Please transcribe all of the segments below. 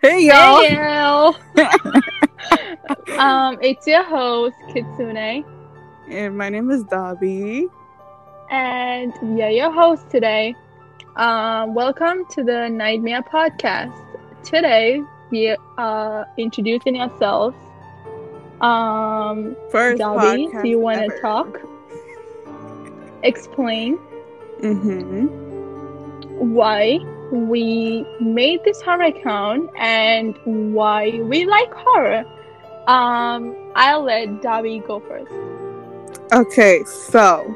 Hey y'all. Hey, y'all. um, it's your host Kitsune, And my name is Dobby. and we are your hosts today. Um, welcome to the Nightmare Podcast. Today we are introducing ourselves. Um, First Dobby, do you want to talk? Explain Mm-hmm. why we made this horror account and why we like horror. Um, I'll let Dobby go first. Okay, so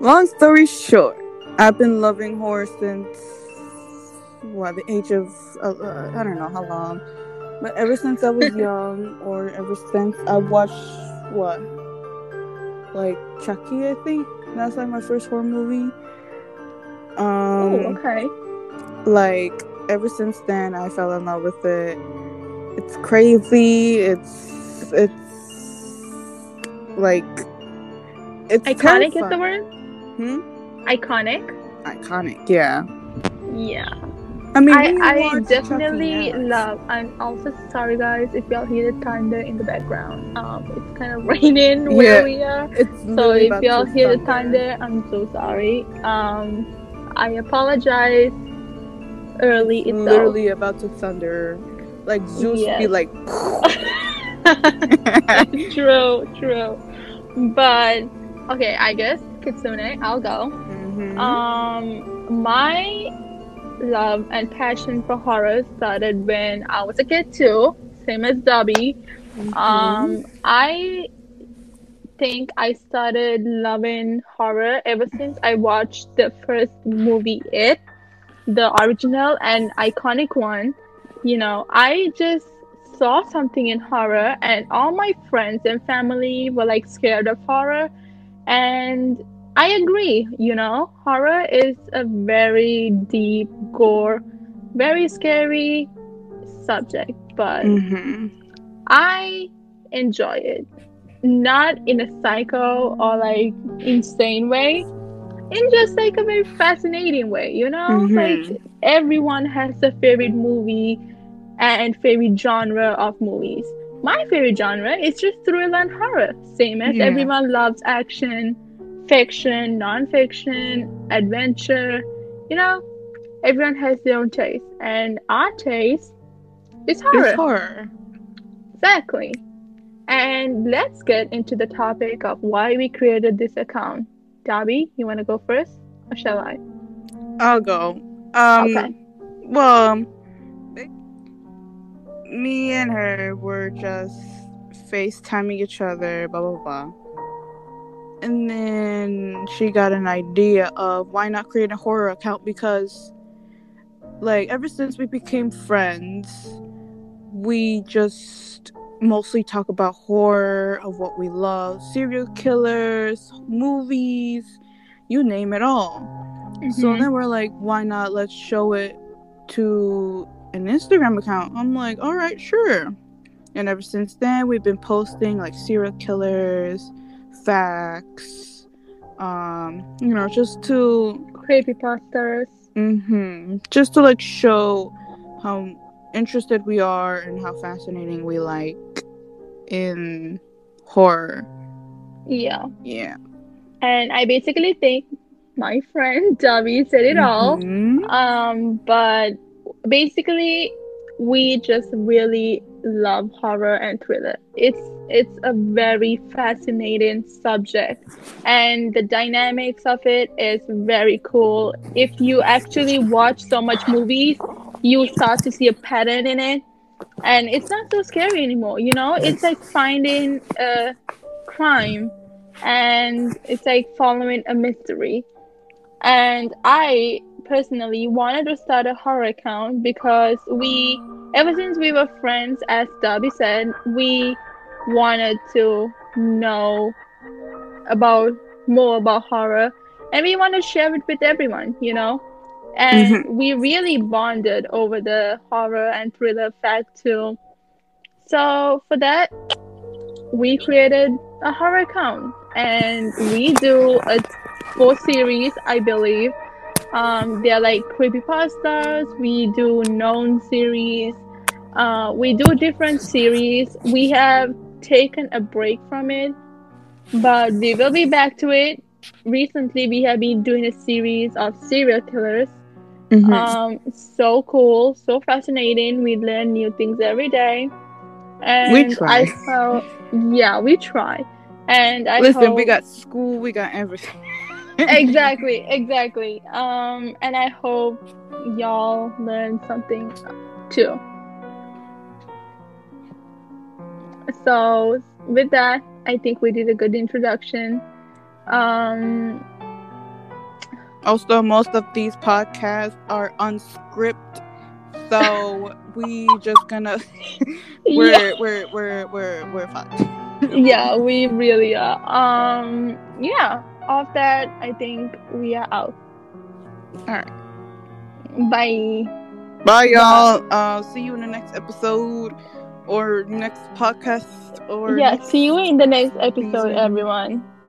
long story short, I've been loving horror since what the age of uh, I don't know how long, but ever since I was young, or ever since I watched what, like Chucky, I think that's like my first horror movie. Um, oh, okay. Like ever since then i fell in love with it it's crazy it's it's like it's Iconic is the word? hmm? Iconic? iconic yeah Yeah. i mean I, I definitely love. I'm also sorry, guys, if y'all hear the thunder in the background. Um, it's kind of raining where Yeah. we are. it's So if y'all hear the thunder. thunder, I'm so sorry. Um, I apologize early It's itself. literally about to thunder like zeus be like true, true. But okay, I guess Kitsune, I'll go. Mhm. Um, my love and passion for horror started when I was a kid too, same as Dobby. Mhm. Um, I think I started loving horror ever since I watched the first movie, It, the original and iconic one. You know, I just saw something in horror, and all my friends and family were like scared of horror. And I agree, you know, horror is a very deep, gore, very scary subject, but Mhm. I enjoy it. Not in a psycho or like insane way, in just like a very fascinating way, you know? Mhm. Like everyone has a favorite movie and favorite genre of movies. My favorite genre is just thriller and horror, same as Yeah. everyone loves action, fiction, non-fiction, adventure. You know, everyone has their own taste, and our taste is horror. it's horror Exactly. And let's get into the topic of why we created this account. Dobby, you want to go first, or shall I? i'll go um Okay. Well, me and her were just FaceTiming each other, blah blah blah. And then she got an idea of why not create a horror account because like ever since we became friends, we just mostly talk about horror of what we love, serial killers, movies, you name it all. So Mhm. then we're like, why not? Let's show it to an Instagram account. I'm like, all right, sure. And ever since then, we've been posting like serial killers, facts, um, you know, just to, creepypastas. hmm just to like show how interested we are and how fascinating we like in horror. Yeah. Yeah. And I basically think my friend Dobby said it all. Mhm. Um, but basically, we just really love horror and thriller. It's it's a very fascinating subject, and the dynamics of it is very cool. If you actually watch so much movies, you start to see a pattern in it, and it's not so scary anymore. You know, it's like finding a crime, and it's like following a mystery. And I personally wanted to start a horror account because we, ever since we were friends, as Dobby said, we wanted to know about more about horror and we want to share it with everyone, you know? And we really bonded over the horror and thriller fact too. So for that, we created a horror account and we do a four series, I believe. Um, they're like creepy pastas. We do known series, Uh, we do different series. We have taken a break from it, but we will be back to it. Recently, we have been doing a series of serial killers. Mhm. Um, so cool, so fascinating. We learn new things every day. And We try. I felt, yeah, we try. And I Listen, we got school, we got everything. exactly, exactly. Um, and I hope y'all learn something too. So with that, I think we did a good introduction. Um, Also, most of these podcasts are unscripted, so we just gonna we're yeah, we're we're we're we're fucked. yeah, we really are. Um, yeah. Off that, I think we are out. All right, Bye. bye y'all. Uh, see you in the next episode or next podcast or Yeah, see you in the next episode, season. everyone.